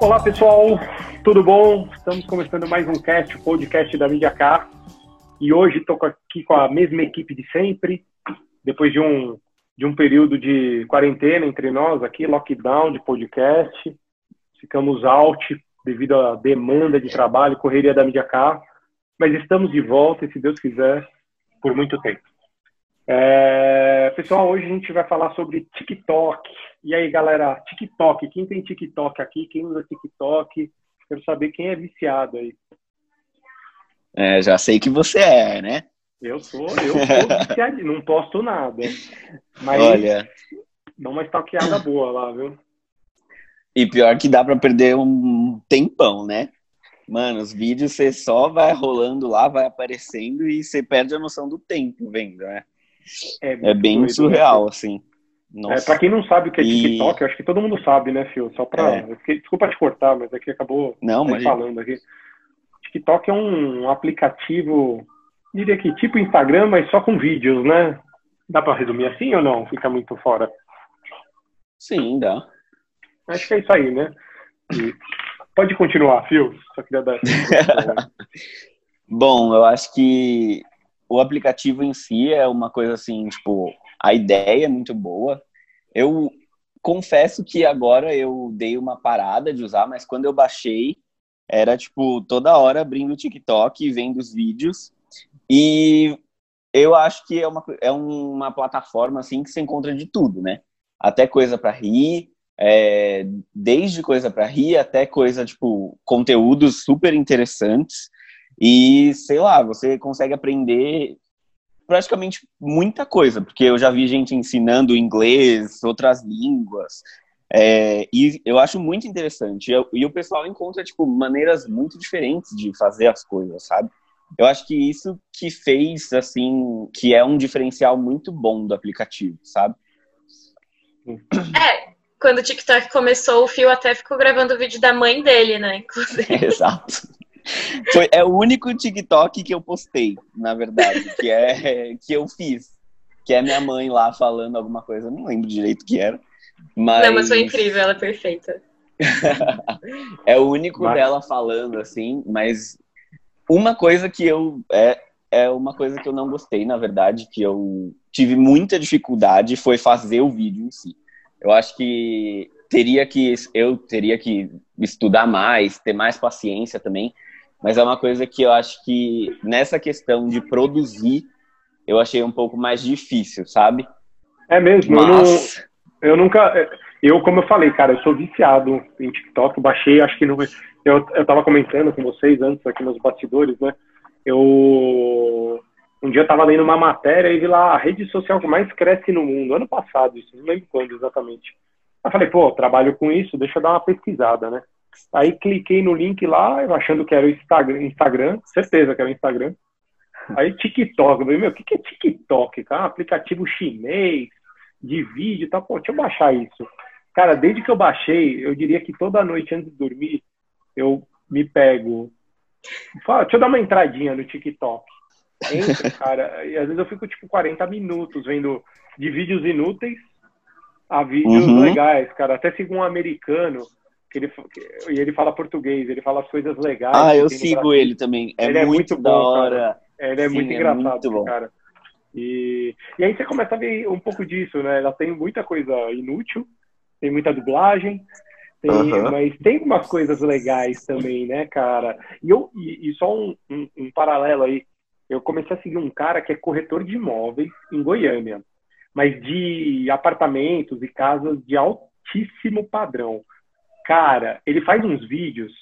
Olá pessoal, tudo bom? Estamos começando mais um cast, o podcast da Mídia. E hoje estou aqui com a mesma equipe de sempre, depois de um, de um período de quarentena entre nós aqui, lockdown de podcast. Ficamos out devido à demanda de trabalho, correria da Mídia. Mas estamos de volta e, se Deus quiser, por muito tempo. É, pessoal, hoje a gente vai falar sobre TikTok. E aí, galera, TikTok. Quem tem TikTok aqui? Quem usa TikTok? Quero saber quem é viciado aí. É, já sei que você é, né? Eu sou, eu sou viciado, não posto nada. Mas Olha. dá uma stalkeada boa lá, viu? E pior que dá pra perder um tempão, né? Mano, os vídeos você só vai rolando lá, vai aparecendo e você perde a noção do tempo vendo, né? É, bem doido, surreal, né? assim. É, Nossa. pra quem não sabe o que é E- TikTok, eu acho que todo mundo sabe, né, Fio? Só pra. É. Desculpa te cortar, mas aqui acabou Não, mas falando aqui. TikTok é um aplicativo, diria que tipo Instagram, mas só com vídeos, né? Dá pra resumir assim ou não? Fica muito fora. sim, dá. Acho que é isso aí, né? E Pode continuar, Fio. Só queria dar. Bom, eu acho que o aplicativo em si é uma coisa assim, tipo, a ideia é muito boa. Eu confesso que agora eu dei uma parada de usar, mas quando eu baixei, era tipo toda hora abrindo o TikTok e vendo os vídeos. E eu acho que é uma, é uma plataforma assim que você encontra de tudo, né? Até coisa para rir, é, desde coisa para rir até coisa tipo conteúdos super interessantes. E sei lá, você consegue aprender praticamente muita coisa, porque eu já vi gente ensinando inglês, outras línguas, é, e eu acho muito interessante. E, eu- e o pessoal encontra tipo maneiras muito diferentes de fazer as coisas, sabe? Eu acho que isso que fez assim, que é um diferencial muito bom do aplicativo, sabe? É, quando o TikTok começou, o Fio até ficou gravando o vídeo da mãe dele, né? Inclusive. Exato. Foi, é o único TikTok que eu postei, na verdade, que é que eu fiz. Que é minha mãe lá falando alguma coisa, eu não lembro direito o que era. Mas, Não, mas foi incrível, ela é perfeita. é o único Mas- dela falando, assim, mas uma coisa que eu. É, é uma coisa que eu não gostei, na verdade, que eu tive muita dificuldade foi fazer o vídeo em si. Eu acho que teria que. Eu teria que estudar mais, ter mais paciência também. Mas é uma coisa que eu acho que nessa questão de produzir, eu achei um pouco mais difícil, sabe? É mesmo, eu, não, Mas. eu nunca. Eu, como eu falei, cara, eu sou viciado em TikTok, eu baixei, acho que não. Eu, eu tava comentando com vocês antes aqui nos bastidores, né? Eu. Um dia eu tava lendo uma matéria e vi lá a rede social que mais cresce no mundo, ano passado, isso, não lembro quando exatamente. Eu falei, pô, trabalho com isso, deixa eu dar uma pesquisada, né? Aí cliquei no link lá, achando que era o Instagram, Instagram certeza que era o Instagram. Aí TikTok, eu falei, meu, o que, que é TikTok, cara? Um aplicativo chinês, de vídeo e tal. Pô, deixa eu baixar isso. Cara, desde que eu baixei, eu diria que toda noite antes de dormir, eu me pego. Fala, deixa eu dar uma entradinha no TikTok. Entra, cara, e às vezes eu fico tipo 40 minutos vendo de vídeos inúteis a vídeos Uhum. legais, cara. Até sigo um americano que ele, que- e ele fala português, ele fala as coisas legais. Ah, eu sigo ele também. É Ele é muito, muito da bom, hora. É, Ele é Sim, muito é engraçado, muito esse bom. cara. E, e aí você começa a ver um pouco disso, né? Ela tem muita coisa inútil, tem muita dublagem, tem, mas tem umas coisas legais também, né, cara? E, eu, e, e só um, um, um paralelo aí, eu comecei a seguir um cara que é corretor de imóveis em Goiânia, mas de apartamentos e casas de altíssimo padrão. Cara, ele faz uns vídeos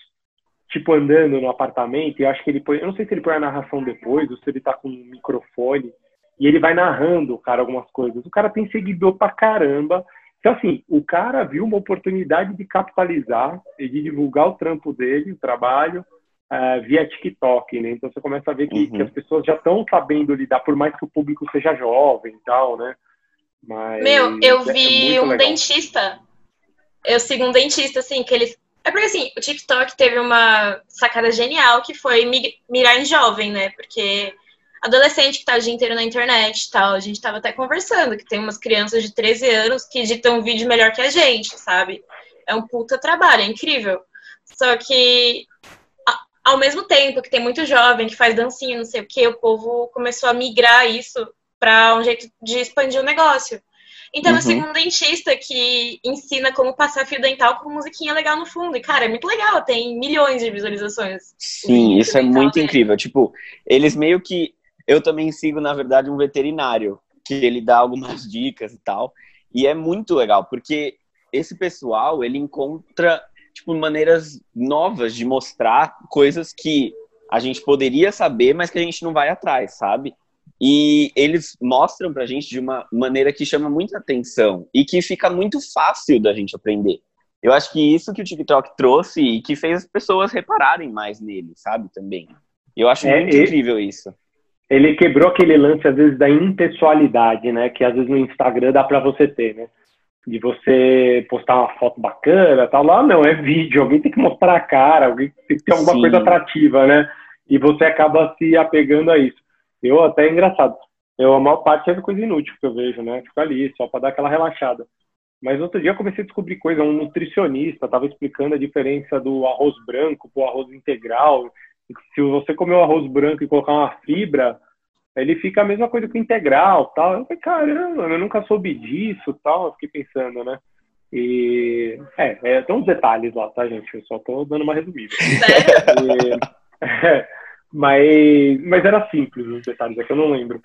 tipo, andando no apartamento, e eu acho que ele põe, eu não sei se ele põe a narração depois, ou se ele tá com um microfone, e ele vai narrando, cara, algumas coisas. O cara tem seguidor pra caramba. Então, assim, o cara viu uma oportunidade de capitalizar e de divulgar o trampo dele, o trabalho, eh, via TikTok, né? Então você começa a ver que, Uhum. que as pessoas já estão sabendo lidar, por mais que o público seja jovem e tal, né? Mas Meu, eu é vi muito um legal. dentista. Eu sigo um dentista, assim, que ele. É porque assim, o TikTok teve uma sacada genial que foi mi- mirar em jovem, né? Porque adolescente que tá o dia inteiro na internet e tal, a gente tava até conversando, que tem umas crianças de 13 anos que editam vídeo melhor que a gente, sabe? É um puta trabalho, é incrível. Só que ao mesmo tempo que tem muito jovem que faz dancinha, não sei o que, o povo começou a migrar isso para um jeito de expandir o negócio. Então, uhum. eu sigo um dentista que ensina como passar fio dental com musiquinha legal no fundo. E, cara, é muito legal, tem milhões de visualizações. Sim, isso é muito dele. incrível. Tipo, eles meio que. Eu também sigo, na verdade, um veterinário, que ele dá algumas dicas e tal. E é muito legal, porque esse pessoal, ele encontra, tipo, maneiras novas de mostrar coisas que a gente poderia saber, mas que a gente não vai atrás, sabe? E eles mostram pra gente de uma maneira que chama muita atenção e que fica muito fácil da gente aprender. Eu acho que isso que o TikTok trouxe e que fez as pessoas repararem mais nele, sabe, também. Eu acho é, muito ele, incrível isso. Ele quebrou aquele lance, às vezes, da impessoalidade, né? Que às vezes no Instagram dá pra você ter, né? De você postar uma foto bacana tal. Lá não, é vídeo. Alguém tem que mostrar a cara, alguém tem que ter alguma Sim. coisa atrativa, né? E você acaba se apegando a isso. Eu até é engraçado. Eu, a maior parte é coisa inútil que eu vejo, né? Fico ali, só para dar aquela relaxada. Mas outro dia eu comecei a descobrir coisa. Um nutricionista estava explicando a diferença do arroz branco para o arroz integral. Se você comer o arroz branco e colocar uma fibra, ele fica a mesma coisa que o integral tal. Eu falei, caramba, eu nunca soube disso tal. Eu fiquei pensando, né? E é, é, tem uns detalhes lá, tá, gente? Eu só tô dando uma resumida. e, é, mas, mas era simples os detalhes, é que eu não lembro.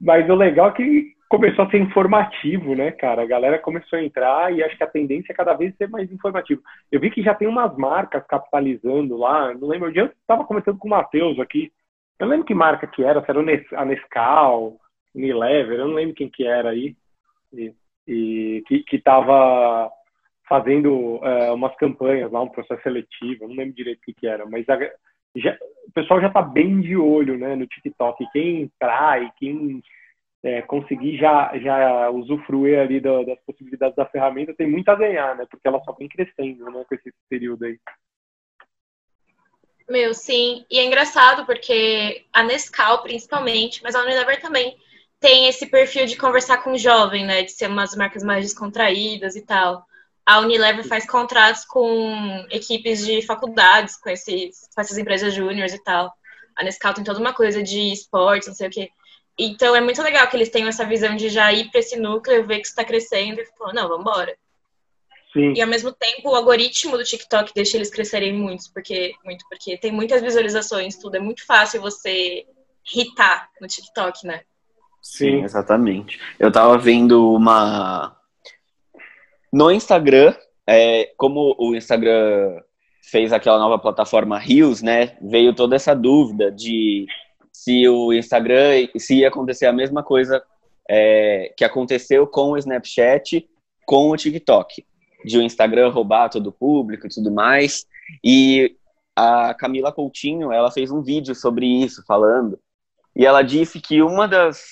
Mas o legal é que começou a ser informativo, né, cara? A galera começou a entrar e acho que a tendência é cada vez ser mais informativo. Eu vi que já tem umas marcas capitalizando lá, não lembro, eu estava comentando com o Matheus aqui, eu não lembro que marca que era, se era a Nescau, Unilever, eu não lembro quem que era aí, e, e que, que tava fazendo é, umas campanhas lá, um processo seletivo, eu não lembro direito o que que era, mas a, já, o pessoal já está bem de olho né, no TikTok. Quem entrar e quem é, conseguir já, já usufruir ali da, das possibilidades da ferramenta tem muito a ganhar, né? Porque ela só vem crescendo né, com esse período aí. Meu, sim. E é engraçado porque a Nescau, principalmente, mas a Unilever também, tem esse perfil de conversar com o jovem, né? De ser umas marcas mais descontraídas e tal a Unilever faz contratos com equipes de faculdades, com, esses, com essas empresas júniores e tal. A Nescau tem toda uma coisa de esportes, não sei o quê. Então é muito legal que eles tenham essa visão de já ir para esse núcleo, ver que está crescendo e falar, não, vamos embora. Sim. E ao mesmo tempo o algoritmo do TikTok deixa eles crescerem muito, porque muito porque tem muitas visualizações, tudo é muito fácil você hitar no TikTok, né? Sim, exatamente. Eu tava vendo uma no Instagram, é, como o Instagram fez aquela nova plataforma Reels, né? Veio toda essa dúvida de se o Instagram, se ia acontecer a mesma coisa é, que aconteceu com o Snapchat, com o TikTok, de o Instagram roubar todo o público e tudo mais. E a Camila Coutinho, ela fez um vídeo sobre isso, falando. E ela disse que uma das,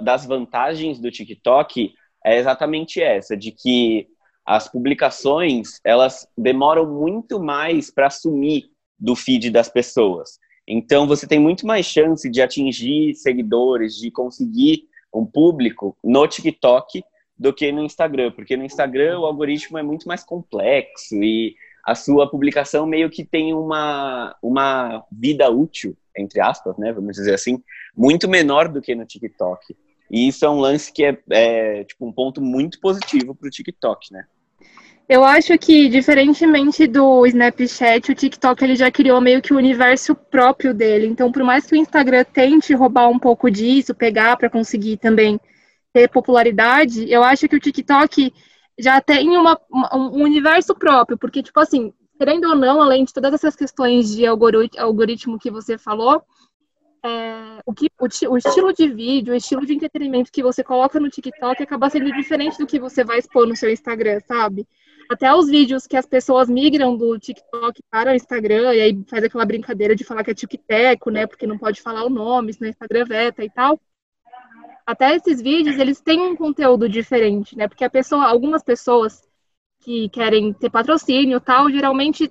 das vantagens do TikTok é exatamente essa, de que as publicações elas demoram muito mais para sumir do feed das pessoas. Então você tem muito mais chance de atingir seguidores, de conseguir um público no TikTok do que no Instagram, porque no Instagram o algoritmo é muito mais complexo e a sua publicação meio que tem uma, uma vida útil, entre aspas, né, vamos dizer assim, muito menor do que no TikTok. E isso é um lance que é, é tipo, um ponto muito positivo para o TikTok, né? Eu acho que, diferentemente do Snapchat, o TikTok ele já criou meio que o universo próprio dele. Então, por mais que o Instagram tente roubar um pouco disso, pegar para conseguir também ter popularidade, eu acho que o TikTok já tem uma, um universo próprio, porque, tipo assim, querendo ou não, além de todas essas questões de algoritmo que você falou, é, o, que, o, o, estilo de vídeo, o estilo de entretenimento que você coloca no TikTok acaba sendo diferente do que você vai expor no seu Instagram, sabe? Até os vídeos que as pessoas migram do TikTok para o Instagram, e aí faz aquela brincadeira de falar que é TikTok, né? Porque não pode falar o nome, senão o Instagram veta e tal. Até esses vídeos, eles têm um conteúdo diferente, né? Porque a pessoa, algumas pessoas que querem ter patrocínio e tal, geralmente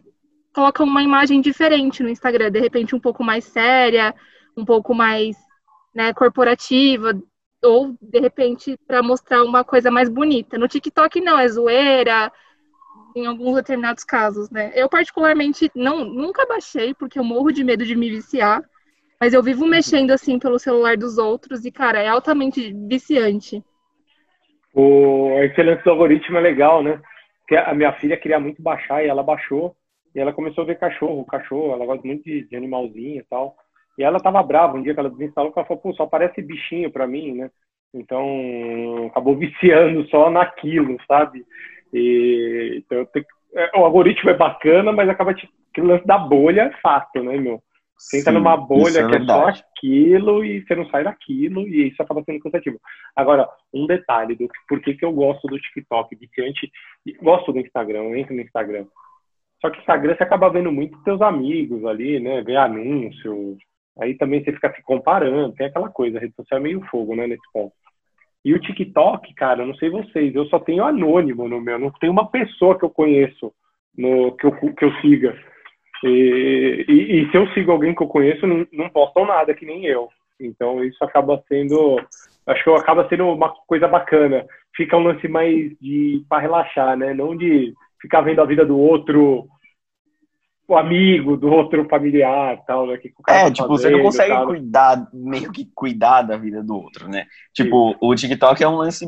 colocam uma imagem diferente no Instagram, de repente um pouco mais séria, um pouco mais né, corporativa, ou de repente para mostrar uma coisa mais bonita. No TikTok não, é zoeira, em alguns determinados casos, né? Eu particularmente não nunca baixei porque eu morro de medo de me viciar, mas eu vivo mexendo assim pelo celular dos outros e cara, é altamente viciante. O excelente do algoritmo é legal, né? Porque a minha filha queria muito baixar e ela baixou e ela começou a ver cachorro, cachorro, ela gosta muito de, de animalzinho e tal. E ela tava brava um dia que ela desinstalou, ela falou, pô, só parece bichinho para mim, né? Então, acabou viciando só naquilo, sabe? E, então, tenho, é, o algoritmo é bacana, mas acaba te, aquele lance da bolha é fato, né, meu? Você entra numa bolha é que é só aquilo e você não sai daquilo e isso acaba sendo cansativo. Agora, um detalhe do por que, que eu gosto do TikTok, viciante, gosto do Instagram, eu entro no Instagram. Só que Instagram você acaba vendo muito teus amigos ali, né? Ver anúncio, Aí também você fica se comparando, tem aquela coisa, a rede social é meio fogo, né, nesse ponto. E o TikTok, cara, não sei vocês, eu só tenho anônimo no meu, não tem uma pessoa que eu conheço no, que, eu, que eu siga. E, e, e se eu sigo alguém que eu conheço, não, não postam nada, que nem eu. Então isso acaba sendo, acho que acaba sendo uma coisa bacana. Fica um lance mais de para relaxar, né? Não de ficar vendo a vida do outro o amigo do outro familiar tal, né? Que é, tá tipo, você não consegue tal. cuidar, meio que cuidar da vida do outro, né? Tipo, Sim. o TikTok é um lance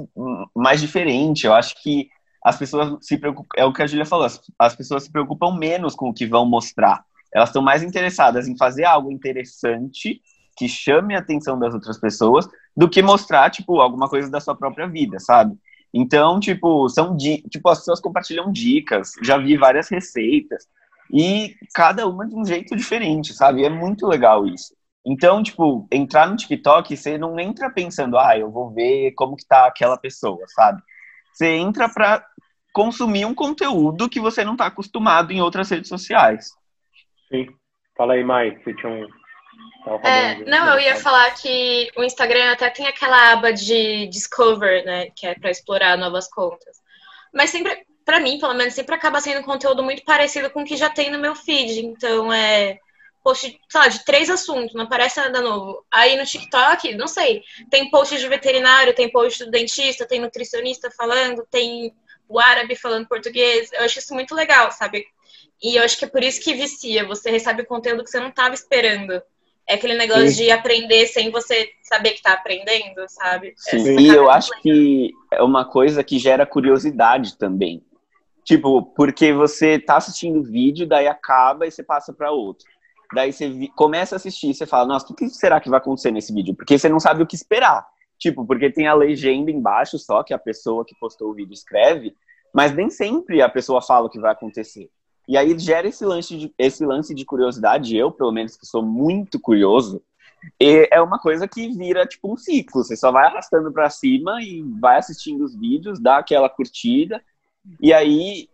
mais diferente. Eu acho que as pessoas se preocupam, é o que a Julia falou, as, as pessoas se preocupam menos com o que vão mostrar. Elas estão mais interessadas em fazer algo interessante que chame a atenção das outras pessoas do que mostrar, tipo, alguma coisa da sua própria vida, sabe? Então, tipo, são tipo, as pessoas compartilham dicas, já vi várias receitas e cada uma de um jeito diferente, sabe? É muito legal isso. Então, tipo, entrar no TikTok, você não entra pensando, ah, eu vou ver como que tá aquela pessoa, sabe? Você entra para consumir um conteúdo que você não está acostumado em outras redes sociais. Sim. Fala aí, Mike, você tinha um... É, não, eu ia falar que o Instagram até tem aquela aba de Discover, né, que é para explorar novas contas. Mas sempre, para mim, pelo menos, sempre acaba sendo um conteúdo muito parecido com o que já tem no meu feed. Então, é post, sei lá, de três assuntos, não aparece nada novo. Aí no TikTok, não sei, tem post de veterinário, tem post do dentista, tem nutricionista falando, tem o árabe falando português. Eu acho isso muito legal, sabe? E eu acho que é por isso que vicia. Você recebe conteúdo que você não estava esperando. É aquele negócio Sim. de aprender sem você saber que está aprendendo, sabe? Sim. E eu acho que é uma coisa que gera curiosidade também. Tipo, porque você tá assistindo o vídeo, daí acaba e você passa para outro. Daí você começa a assistir e você fala, nossa, o que será que vai acontecer nesse vídeo? Porque você não sabe o que esperar. Tipo, porque tem a legenda embaixo só que a pessoa que postou o vídeo escreve, mas nem sempre a pessoa fala o que vai acontecer. E aí gera esse lance de, esse lance de curiosidade, eu, pelo menos, que sou muito curioso, é uma coisa que vira tipo um ciclo. Você só vai arrastando para cima e vai assistindo os vídeos, dá aquela curtida, e aí,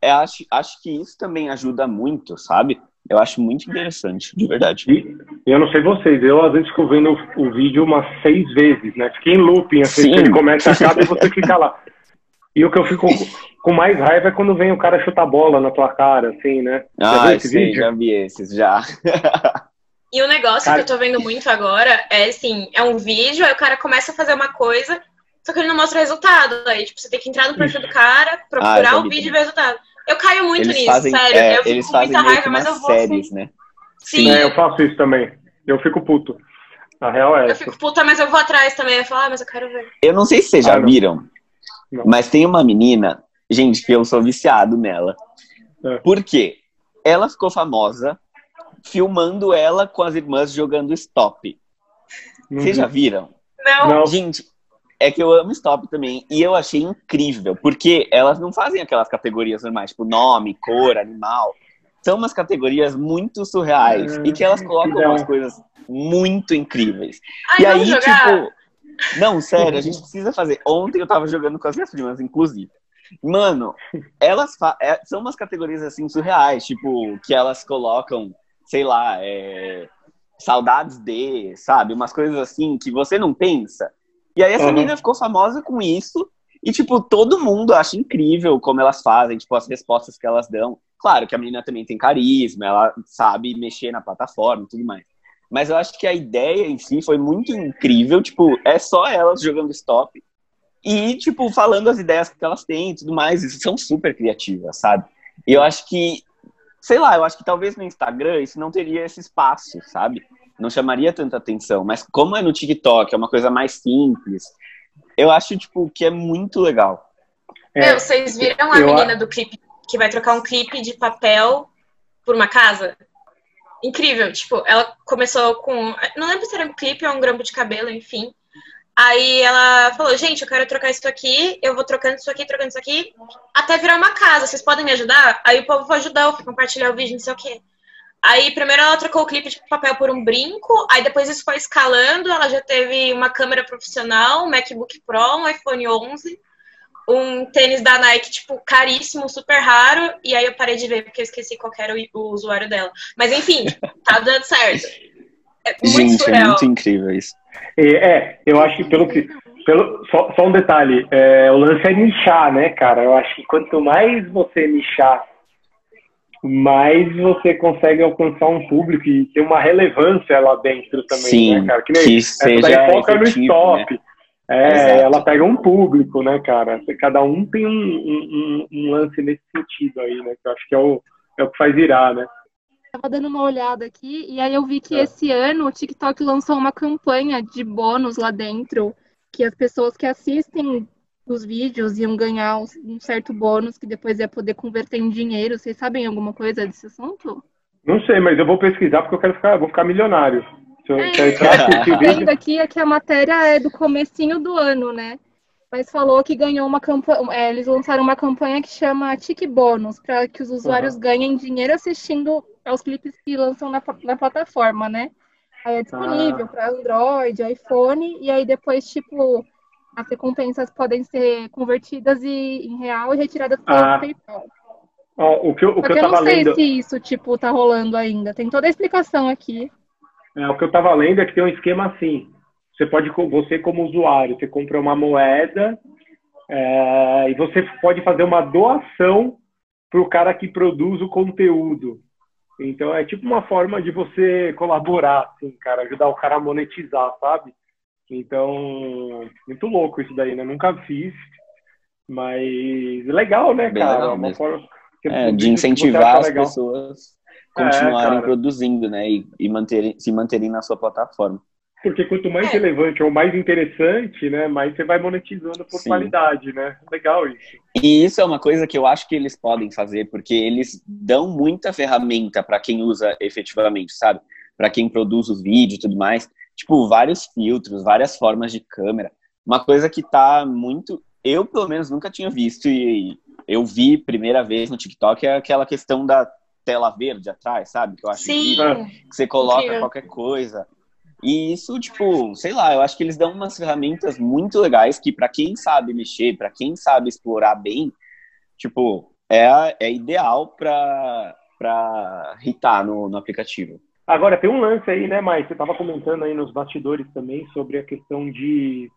eu é, acho, acho que isso também ajuda muito, sabe? Eu acho muito interessante, de verdade. E eu não sei vocês, eu às vezes fico vendo o, o vídeo umas seis vezes, né? Fiquei em looping, assim, que ele começa a acaba e você fica lá. E o que eu fico com mais raiva é quando vem o cara chutar bola na tua cara, assim, né? Já ah, sim, vídeo? já vi esses, já. E o negócio cara... que eu tô vendo muito agora é assim, é um vídeo, aí o cara começa a fazer uma coisa, só que ele não mostra o resultado. Aí, tipo, você tem que entrar no perfil do cara, procurar ah, o vídeo e ver o resultado. Eu caio muito eles nisso, fazem, sério. É, eu fico com muita raiva, mas eu vou. Séries, assim. né? Sim. É, eu faço isso também. Eu fico puto. A real é. Eu essa. fico puta, mas eu vou atrás também. Eu falo, ah, mas eu quero ver. Eu não sei se vocês já ah, viram, não. mas tem uma menina, gente, que eu sou viciado nela. É. Por quê? Ela ficou famosa filmando ela com as irmãs jogando stop. Uhum. Vocês já viram? Não. não. Gente, é que eu amo stop também. E eu achei incrível, porque elas não fazem aquelas categorias normais, tipo nome, cor, animal. São umas categorias muito surreais e que elas colocam não. umas coisas muito incríveis. Ai, e aí, jogar. tipo. Não, sério, a gente precisa fazer. Ontem eu tava jogando com as minhas primas, inclusive. Mano, elas é, são umas categorias assim surreais, tipo, que elas colocam, sei lá, é... saudades de, sabe? Umas coisas assim que você não pensa. E aí essa uhum. menina ficou famosa com isso. E, tipo, todo mundo acha incrível como elas fazem, tipo, as respostas que elas dão. Claro que a menina também tem carisma, ela sabe mexer na plataforma e tudo mais. Mas eu acho que a ideia em si foi muito incrível, tipo, é só elas jogando stop. E, tipo, falando as ideias que elas têm e tudo mais, isso são super criativas, sabe? E eu acho que, sei lá, eu acho que talvez no Instagram isso não teria esse espaço, sabe? Não chamaria tanta atenção. Mas como é no TikTok, é uma coisa mais simples, eu acho, tipo, que é muito legal. É, Meu, vocês viram a eu... menina do clipe que vai trocar um clipe de papel por uma casa? Incrível, tipo, ela começou com. Não lembro se era um clipe ou um grampo de cabelo, enfim. Aí ela falou, gente, eu quero trocar isso aqui, eu vou trocando isso aqui, trocando isso aqui, até virar uma casa, vocês podem me ajudar? Aí o povo foi ajudar, eu fui compartilhar o vídeo, não sei o quê. Aí primeiro ela trocou o clipe de papel por um brinco, aí depois isso foi escalando, ela já teve uma câmera profissional, um MacBook Pro, um iPhone 11, um tênis da Nike, tipo, caríssimo, super raro, e aí eu parei de ver porque eu esqueci qual era o, o usuário dela. Mas enfim, tá dando certo. É muito Gente, é surreal. é muito incrível isso. É, eu acho que pelo que. Pelo, só, só um detalhe, é, o lance é nichar, né, cara? Eu acho que quanto mais você nichar, mais você consegue alcançar um público e ter uma relevância lá dentro também, Sim, né, cara? Que nem que essa daí foca no stop. Né? É, Exato. ela pega um público, né, cara? Cada um tem um, um, um, lance nesse sentido aí, né? Que eu acho que é o, é o que faz virar, né? Tava dando uma olhada aqui e aí eu vi que é. esse ano o TikTok lançou uma campanha de bônus lá dentro, que as pessoas que assistem os vídeos iam ganhar um certo bônus que depois ia poder converter em dinheiro. Vocês sabem alguma coisa desse assunto? Não sei, mas eu vou pesquisar porque eu quero ficar, vou ficar milionário. Se eu, é, eu aqui é que a matéria é do comecinho do ano, né? mas falou que ganhou uma campanha. É, eles lançaram uma campanha que chama Tic Bônus, para que os usuários uhum. ganhem dinheiro assistindo aos clipes que lançam na, na plataforma, né? Aí é disponível ah. para Android, iPhone, e aí depois, tipo, as recompensas podem ser convertidas e, em real e retiradas pelo ah. PayPal. O que, o que eu, eu não sei lendo... se isso, tipo, tá rolando ainda. Tem toda a explicação aqui. É, o que eu tava lendo é que tem um esquema assim. Você pode, você como usuário, você compra uma moeda é, e você pode fazer uma doação para o cara que produz o conteúdo. Então é tipo uma forma de você colaborar, assim, cara, ajudar o cara a monetizar, sabe? Então, muito louco isso daí, né? Nunca fiz, mas legal, né, Bem cara? Legal uma forma é, de incentivar as pessoas continuarem é, produzindo, né? E, e manterem, se manterem na sua plataforma. Porque quanto mais é. relevante ou mais interessante, né, mais você vai monetizando por Sim. qualidade, né? Legal isso. E isso é uma coisa que eu acho que eles podem fazer, porque eles dão muita ferramenta para quem usa efetivamente, sabe? Para quem produz os vídeos e tudo mais. Tipo, vários filtros, várias formas de câmera. Uma coisa que tá muito. Eu, pelo menos, nunca tinha visto e eu vi primeira vez no TikTok é aquela questão da tela verde atrás, sabe? Que eu acho Sim. Que você coloca qualquer coisa. E isso, tipo, sei lá, eu acho que eles dão umas ferramentas muito legais que para quem sabe mexer, para quem sabe explorar bem, tipo, é, é ideal para para hitar no, no aplicativo. Agora, tem um lance aí, né, Mai? Você estava comentando aí nos bastidores também sobre a questão de,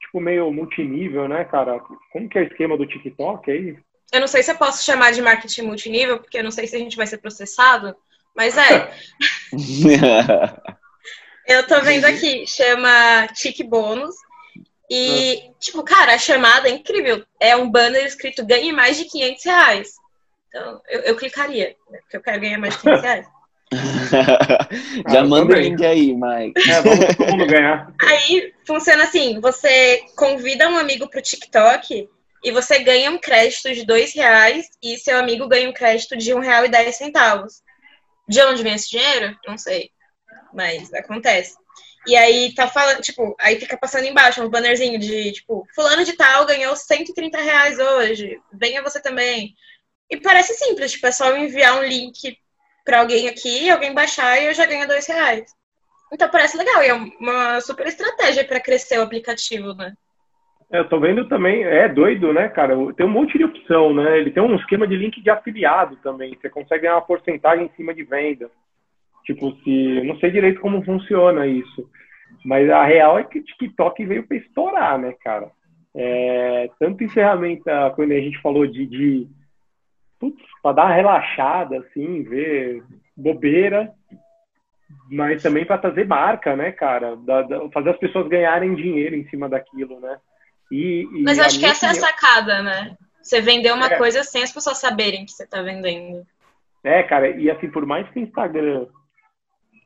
tipo, meio multinível, né, cara? Como que é o esquema do TikTok aí? Eu não sei se eu posso chamar de marketing multinível, porque eu não sei se a gente vai ser processado, mas é. Eu tô vendo aqui, chama Tique Bônus. E, ah. tipo, cara, a chamada é incrível. É um banner escrito ganhe mais de 500 reais. Então, eu, eu clicaria, né, porque eu quero ganhar mais de 500 reais. Já ah, manda o link aí, Mike. É, vamos todo mundo ganhar. Aí funciona assim: você convida um amigo pro TikTok e você ganha um crédito de dois reais e seu amigo ganha um crédito de um real e dez centavos. De onde vem esse dinheiro? Não sei mas acontece. E aí tá falando, tipo, aí fica passando embaixo um bannerzinho de, tipo, fulano de tal ganhou 130 reais hoje, venha você também. E parece simples, tipo, é só enviar um link para alguém aqui, alguém baixar e eu já ganho dois reais. Então parece legal, e é uma super estratégia para crescer o aplicativo, né? É, eu tô vendo também, é doido, né, cara? Tem um monte de opção, né? Ele tem um esquema de link de afiliado também. Você consegue ganhar uma porcentagem em cima de venda. Tipo, se. Não sei direito como funciona isso. Mas a real é que o TikTok veio para estourar, né, cara? É, tanto em ferramenta, quando a gente falou de. de para dar uma relaxada, assim, ver bobeira, mas também para trazer marca, né, cara? Da, da, fazer as pessoas ganharem dinheiro em cima daquilo, né? E, e Mas eu acho que essa é a opinião- sacada, né? Você vender uma É. coisa sem as pessoas saberem que você tá vendendo. É, cara, e assim, por mais que o Instagram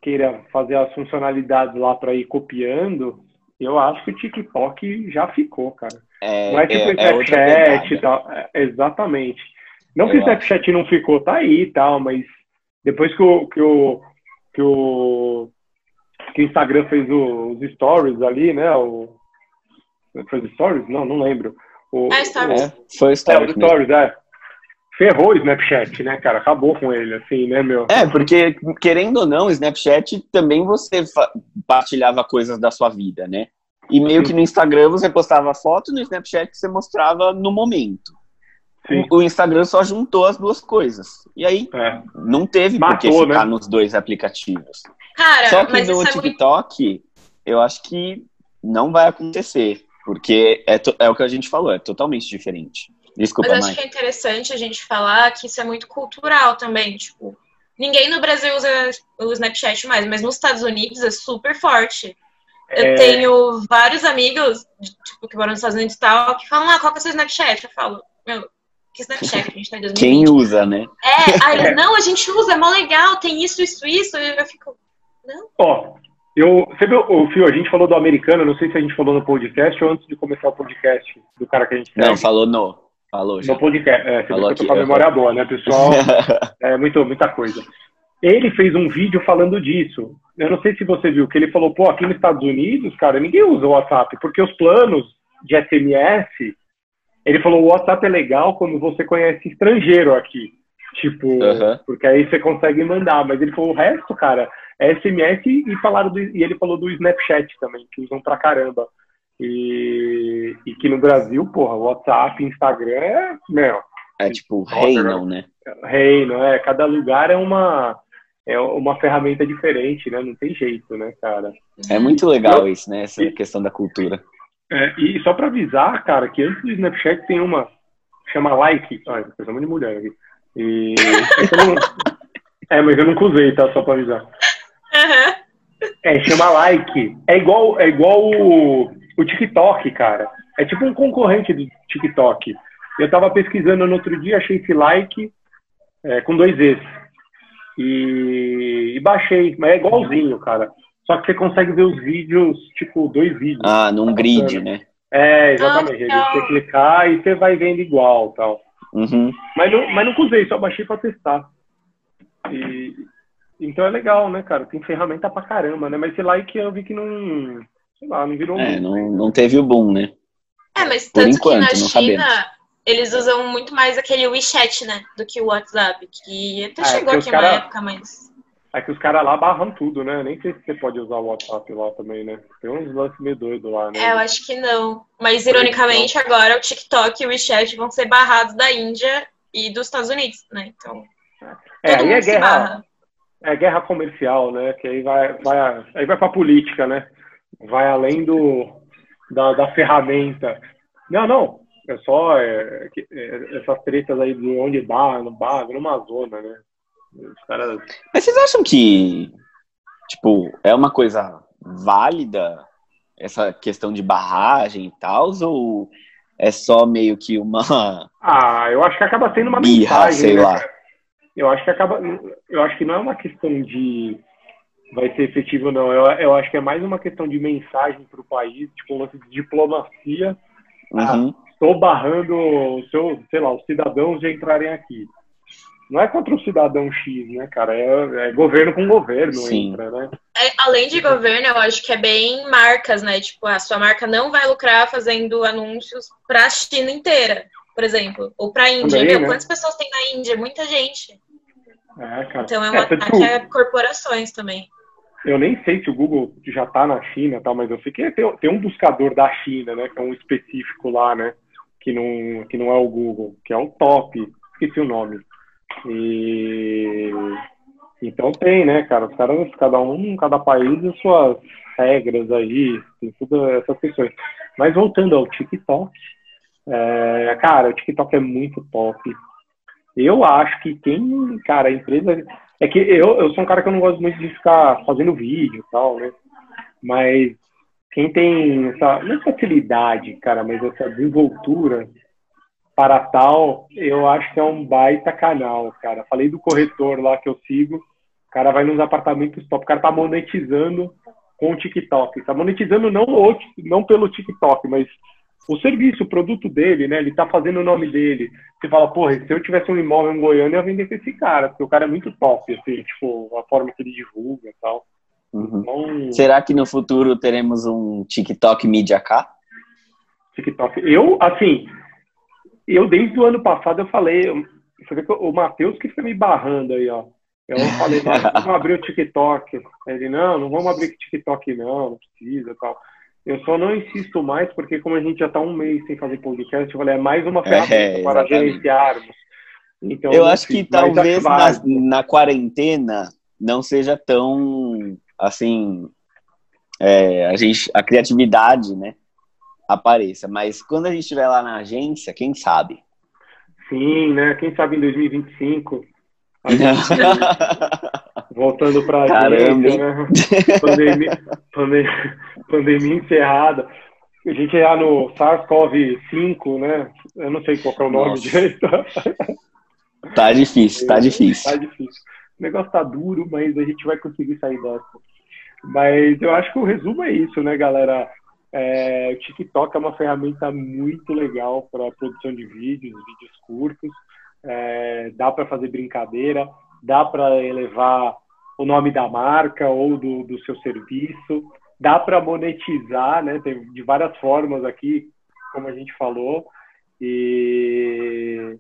queira fazer as funcionalidades lá para ir copiando, eu acho que o TikTok já ficou, cara. É, Não é tipo o é, é e tal. É, exatamente. Não que o Snapchat não ficou, tá aí e tal, mas depois que o, que o, que o, que o Instagram fez o- os stories ali, né? O, fez stories? Não, não lembro. O, Ah, stories. É, foi É, story os stories, é. Ferrou o Snapchat, né, cara? Acabou com ele, assim, né, meu? É, porque, querendo ou não, o Snapchat também você partilhava coisas da sua vida, né? E meio Sim. que no Instagram você postava foto, no Snapchat você mostrava no momento. Sim. O Instagram só juntou as duas coisas. E aí É. não teve por que Matou, ficar né? nos dois aplicativos. Cara, Só que mas no é muito. TikTok, eu acho que não vai acontecer. Porque é, to- é o que a gente falou, é totalmente diferente. Desculpa, Mas acho Mai. que é interessante a gente falar que isso é muito cultural também. Tipo, ninguém no Brasil usa o Snapchat mais, mas nos Estados Unidos é super forte. Eu É. tenho vários amigos, tipo, que moram nos Estados Unidos e tal, que falam, ah, qual que é o seu Snapchat? Eu falo, meu, que Snapchat? A gente tá em 2020. Quem usa, né? É, aí eles, não, a gente usa, é mó legal, tem isso, isso, isso. Eu fico, Ó, eu, você viu, o Fio, a gente falou do americano, não sei se a gente falou no podcast ou antes de começar o podcast do cara que a gente Não, segue. falou no. Falou já. No podcast, é, você Falou que eu tô aqui, com a memória boa, né, pessoal? É muito, muita coisa. Ele fez um vídeo falando disso. Eu não sei se você viu, que ele falou, pô, aqui nos Estados Unidos, cara, ninguém usa o WhatsApp, porque os planos de SMS, ele falou, o WhatsApp é legal quando você conhece estrangeiro aqui. Tipo, porque aí você consegue mandar, mas ele falou, o resto, cara, é SMS e, falaram do, e ele falou do Snapchat também, que usam pra caramba. E, e que no Brasil, porra, WhatsApp, Instagram é, meu, É tipo, reinam, né? reino, é, cada lugar é uma é uma ferramenta diferente, né? Não tem jeito, né, cara? É muito legal isso, né? Essa questão da cultura. É, e só pra avisar, cara, que antes do Snapchat tem uma chama like, ai, pensamos de mulher aqui. E é, é, mas eu nunca usei, tá? Só pra avisar. aham. É, chama like. É igual, é igual o, o TikTok, cara. É tipo um concorrente do TikTok. Eu tava pesquisando no outro dia, achei esse like é, com dois Es. E, e baixei, mas é igualzinho, cara. Só que você consegue ver os vídeos, tipo, dois vídeos. Ah, num grid, né? É, exatamente. Ah, você clicar e você vai vendo igual tal. Uhum. Mas não, mas nunca usei, só baixei pra testar. E, então é legal, né, cara? Tem ferramenta pra caramba, né? Mas esse like eu vi que não. Sei lá, não virou. É, não, não teve o boom, né? É, mas Por tanto enquanto, que na não China sabemos. eles usam muito mais aquele WeChat, né? Do que o WhatsApp, que até é chegou aqui os uma cara- época, mas. É que os caras lá barram tudo, né? Nem sei se você pode usar o WhatsApp lá também, né? Tem uns lances meio doidos lá, né? É, eu acho que não. Mas, ironicamente, agora o TikTok e o WeChat vão ser barrados da Índia e dos Estados Unidos, né? Então, É, aí é guerra, é guerra comercial, né? Que aí vai, vai, aí vai pra política, né? Vai além do, da, da ferramenta. Não, não. É só é, é, essas tretas aí de onde barra, não barra, numa zona, né? Os caras. Mas vocês acham que, tipo, é uma coisa válida essa questão de barragem e tal, ou é só meio que uma. Ah, eu acho que acaba sendo uma Birra, mensagem, sei né, lá. cara? Eu acho que acaba. Eu acho que não é uma questão de vai ser efetivo, não. Eu, eu acho que é mais uma questão de mensagem para o país, tipo um lance de diplomacia. Uhum. Estou barrando o seu, sei lá, os cidadãos de entrarem aqui. Não é contra o cidadão X, né, cara? É, é governo com governo Sim. entra, né? É, além de governo, eu acho que é bem marcas, né? Tipo, a sua marca não vai lucrar fazendo anúncios pra China inteira, por exemplo. Ou pra Índia. Também, né? quantas pessoas tem na Índia? Muita gente. É, cara. Então é um É, tanto ataque que a corporações também. Eu nem sei se o Google já tá na China, tal, mas eu sei que tem, tem um buscador da China, né? Que é um específico lá, né? Que não, que não é o Google, que é um top. Esqueci o nome. E então tem, né, cara? Os caras, cada um, cada país, as suas regras aí, tem todas essas questões. Mas voltando ao TikTok, é, cara, o TikTok é muito top. Eu acho que quem, cara, a empresa. É que eu, eu sou um cara que eu não gosto muito de ficar fazendo vídeo e tal, né? Mas quem tem essa, não é facilidade, cara, mas essa desenvoltura para tal, eu acho que é um baita canal, cara. Falei do corretor lá que eu sigo, o cara vai nos apartamentos top, o cara tá monetizando com o TikTok. Tá monetizando não, o, não pelo TikTok, mas o serviço, o produto dele, né? Ele tá fazendo o nome dele. Você fala, porra, se eu tivesse um imóvel em Goiânia, eu ia vender com esse cara, porque o cara é muito top, assim, tipo, a forma que ele divulga e tal. Uhum. Então, Será que no futuro teremos um TikTok Media K? TikTok. Eu, assim, eu desde o ano passado eu falei, você vê que o Matheus que foi me barrando aí, ó. Eu falei, vamos abrir o TikTok. Ele, não, não vamos abrir o TikTok não, não precisa tal. Eu só não insisto mais, porque como a gente já está um mês sem fazer podcast, eu falei, é mais uma ferramenta é, para gerenciarmos. Então, eu acho que talvez na, na, quarentena não seja tão, assim, é, a, gente, a criatividade, né? Apareça. Mas quando a gente estiver lá na agência, quem sabe? Sim, né? Quem sabe em 2025. voltando para a agência, né? pandemia, pandemia, pandemia encerrada. A gente ia no SARS-CoV-5, né? Eu não sei qual é o nome Nossa. direito. Tá difícil, tá difícil. Tá difícil. O negócio tá duro, mas a gente vai conseguir sair dessa. Mas eu acho que o resumo é isso, né, galera? É, o TikTok é uma ferramenta muito legal para produção de vídeos, vídeos curtos. É, dá para fazer brincadeira, dá para elevar o nome da marca ou do, do seu serviço, dá para monetizar, né? Tem de várias formas aqui, como a gente falou. E,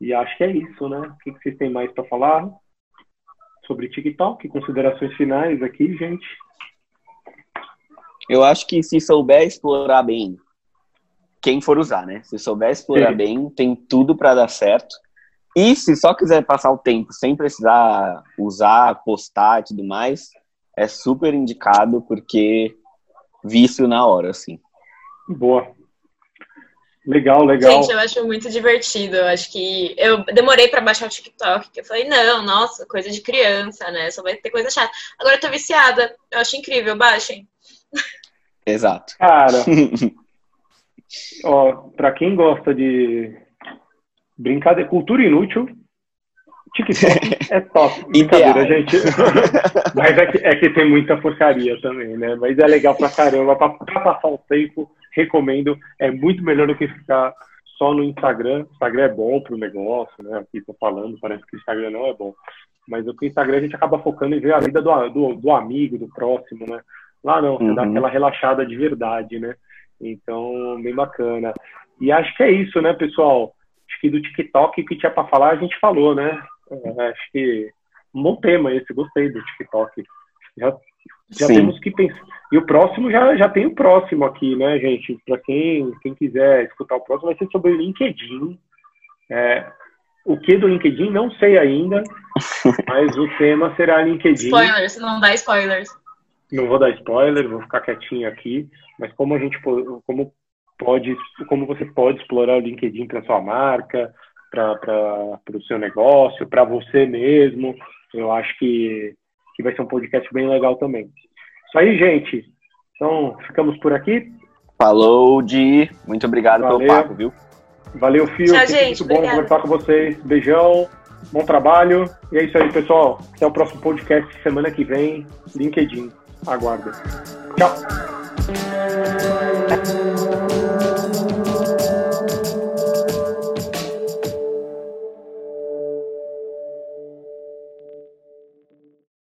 e acho que é isso, né? O que vocês têm mais para falar sobre TikTok? Considerações finais aqui, gente? Eu acho que se souber explorar bem, quem for usar, né? Se souber explorar Sim. bem, tem tudo para dar certo. E se só quiser passar o tempo sem precisar usar, postar e tudo mais, é super indicado porque vício na hora, assim. Boa. Legal, legal. Gente, eu acho muito divertido. Eu acho que eu demorei para baixar o TikTok, que eu falei, não, nossa, coisa de criança, né? Só vai ter coisa chata. Agora eu tô viciada. Eu acho incrível, baixem. Exato. Cara, ó, pra quem gosta de brincadeira, cultura inútil, TikTok é top. Brincadeira, gente. Mas é que, é que tem muita porcaria também, né? Mas é legal pra caramba. Pra, pra passar o tempo, recomendo. É muito melhor do que ficar só no Instagram. O Instagram é bom pro negócio, né? Aqui tô falando, parece que o Instagram não é bom. Mas o Instagram a gente acaba focando em ver a vida do, do, do amigo, do próximo, né? Lá não, você uhum. dá aquela relaxada de verdade, né? Então, bem bacana. E acho que é isso, né, pessoal? Acho que do TikTok que tinha para falar, a gente falou, né? É, acho que um bom tema esse, gostei do TikTok. Já, já temos que pensar. E o próximo já, já tem o próximo aqui, né, gente? Para quem, quem quiser escutar o próximo, vai ser sobre o LinkedIn. É, o que do LinkedIn, não sei ainda, mas o tema será LinkedIn. Spoilers, não dá spoilers. Não vou dar spoiler, vou ficar quietinho aqui, mas como a gente como pode, como você pode explorar o LinkedIn para sua marca, para o seu negócio, para você mesmo, eu acho que, que vai ser um podcast bem legal também. Isso aí, gente. Então, ficamos por aqui. Falou, Di. Muito obrigado Valeu. pelo papo, viu? Valeu, Fio. Tchau, gente. Muito bom obrigada. conversar com vocês. Beijão. Bom trabalho. E é isso aí, pessoal. Até o próximo podcast semana que vem. LinkedIn aguardo. Tchau.